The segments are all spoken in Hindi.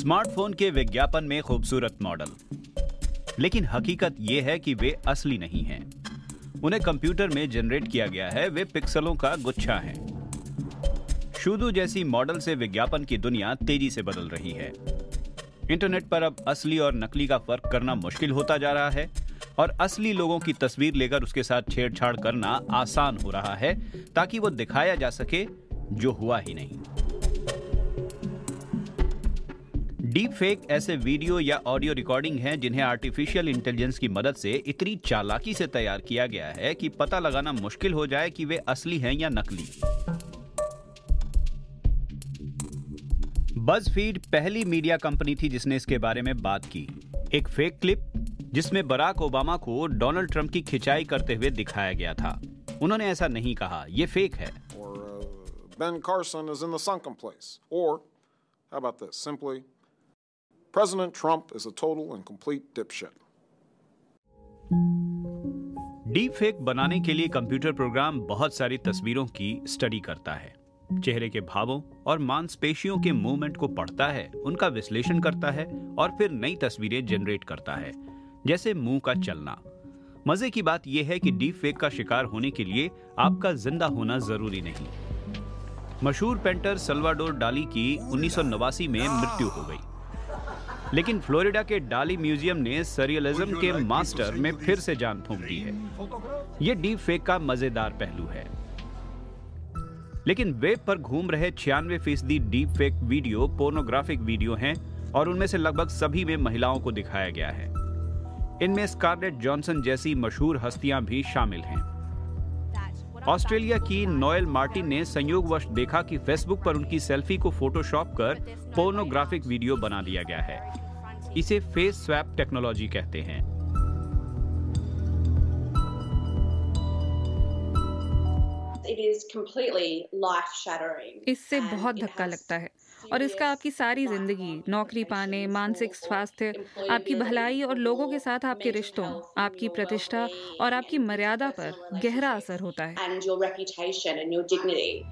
स्मार्टफ़ोन के विज्ञापन में खूबसूरत मॉडल। लेकिन हकीकत यह है कि वे असली नहीं हैं। उन्हें कंप्यूटर में जनरेट किया गया है, वे पिक्सलों का गुच्छा हैं। शुदू जैसी मॉडल से विज्ञापन की दुनिया तेज़ी से बदल रही है। इंटरनेट पर अब असली और नकली का फ़र्क करना मुश्किल होता जा रहा है और असली लोगों की तस्वीर लेकर उसके साथ छेड़छाड़ करना आसान हो रहा है ताकि वो दिखाया जा सके जो हुआ ही नहीं। डीप फेक ऐसे वीडियो या ऑडियो रिकॉर्डिंग हैं जिन्हें आर्टिफिशियल इंटेलिजेंस की मदद से इतनी चालाकी से तैयार किया गया है कि पता लगाना मुश्किल हो जाए कि वे असली हैं या नकली बजफीड पहली मीडिया कंपनी थी जिसने इसके बारे में बात की एक फेक क्लिप जिसमें बराक ओबामा को डोनाल्ड ट्रंप की खिंचाई करते हुए दिखाया गया था उन्होंने ऐसा नहीं कहा यह फेक है or uh, Ben Carson is in the sunken place. Or, how about this? Simply, President Trump is a total and complete dipshit. Deep fake बनाने के लिए कंप्यूटर प्रोग्राम बहुत सारी तस्वीरों की स्टडी करता है। चेहरे के भावों और मांसपेशियों के मूवमेंट को पढ़ता है, उनका विश्लेषण करता है और फिर नई तस्वीरें जनरेट करता है, जैसे मुँह का चलना। मज़े की बात यह है कि डीप फेक का शिकार होने के लिए आपका ज़िंदा होना ज़रूरी नहीं। मशहूर पेंटर सल्वाडोर डाली की उन्नीस सौ नवासी में मृत्यु हो गई। लेकिन फ्लोरिडा के डाली म्यूज़ियम ने सरियलिज्म के मास्टर में फिर से जान फूंक दी है। यह डीप फेक का मज़ेदार पहलू है। लेकिन वेब पर घूम रहे छियानवे फ़ीसदी deep fake video pornographic video हैं और उनमें से लगभग सभी में महिलाओं को दिखाया गया है। इनमें स्कारलेट जॉनसन जैसी मशहूर हस्तियाँ भी शामिल हैं। ऑस्ट्रेलिया की नोएल मार्टिन ने संयोगवश देखा कि फेसबुक पर उनकी सेल्फी को फोटोशॉप कर पोर्नोग्राफिक वीडियो बना दिया गया है। इसे फेस स्वैप टेक्नोलॉजी कहते हैं। इससे बहुत धक्का लगता है। और इसका आपकी सारी ज़िंदगी नौकरी पाने मानसिक स्वास्थ्य आपकी भलाई और लोगों के साथ आपके रिश्तों आपकी प्रतिष्ठा और आपकी मर्यादा पर गहरा असर होता है। and your reputation and your dignity.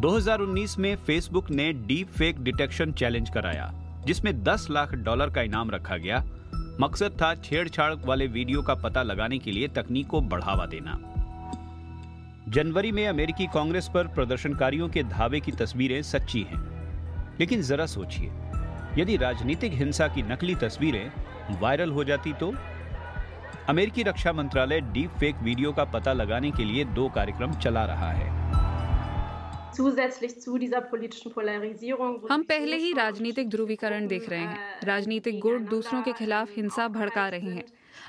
2019 में फेसबुक ने डीप फेक डिटेक्शन चैलेंज कराया जिसमें 10 लाख डॉलर का इनाम रखा गया। मकसद था छेड़छाड़ वाले वीडियो का पता लगाने के लिए तकनीक को बढ़ावा देना। जनवरी में अमेरिकी कांग्रेस पर प्रदर्शनकारियों के धावे की तस्वीरें सच्ची हैं। लेकिन जरा सोचिए, यदि राजनीतिक हिंसा की नकली तस्वीरें वायरल हो जाती तो? अमेरिकी रक्षा मंत्रालय डीप फेक वीडियो का पता लगाने के लिए दो कार्यक्रम चला रहा है। हम पहले ही राजनीतिक ध्रुवीकरण देख रहे हैं। राजनीतिक गुट दूसरों के खिलाफ हिंसा भड़का रहे हैं।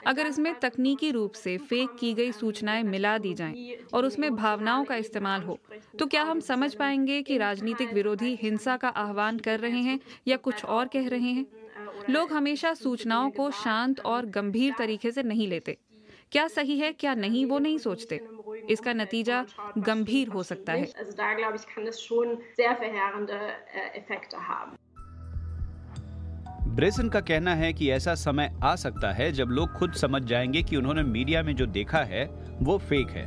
अगर इसमें तकनीकी रूप से फेक की गई सूचनाएँ मिला दी जाएँ और उसमें भावनाओं का इस्तेमाल हो तो क्या हम समझ पाएँगे कि राजनीतिक विरोधी हिंसा का आह्वान कर रहे हैं या कुछ और कह रहे हैं? लोग हमेशा सूचनाओं को शांत और गंभीर तरीके से नहीं लेते। क्या सही है क्या नहीं वो नहीं सोचते। इसका नतीजा गंभीर हो सकता है। Verheerende äh. ब्रेसन का कहना है कि ऐसा समय आ सकता है जब लोग खुद समझ जाएँगे कि उन्होंने मीडिया में जो देखा है वो फेक है।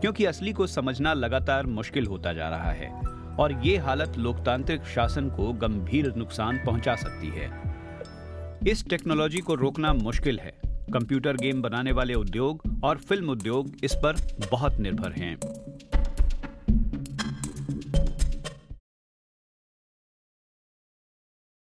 क्योंकि असली को समझना लगातार मुश्किल होता जा रहा है और ये हालत लोकतांत्रिक शासन को गंभीर नुकसान पहुँचा सकती है। इस टेक्नोलॉजी को रोकना मुश्किल है। कंप्यूटर गेम बनाने वाले उद्योग और फ़िल्म उद्योग इस पर बहुत निर्भर हैं।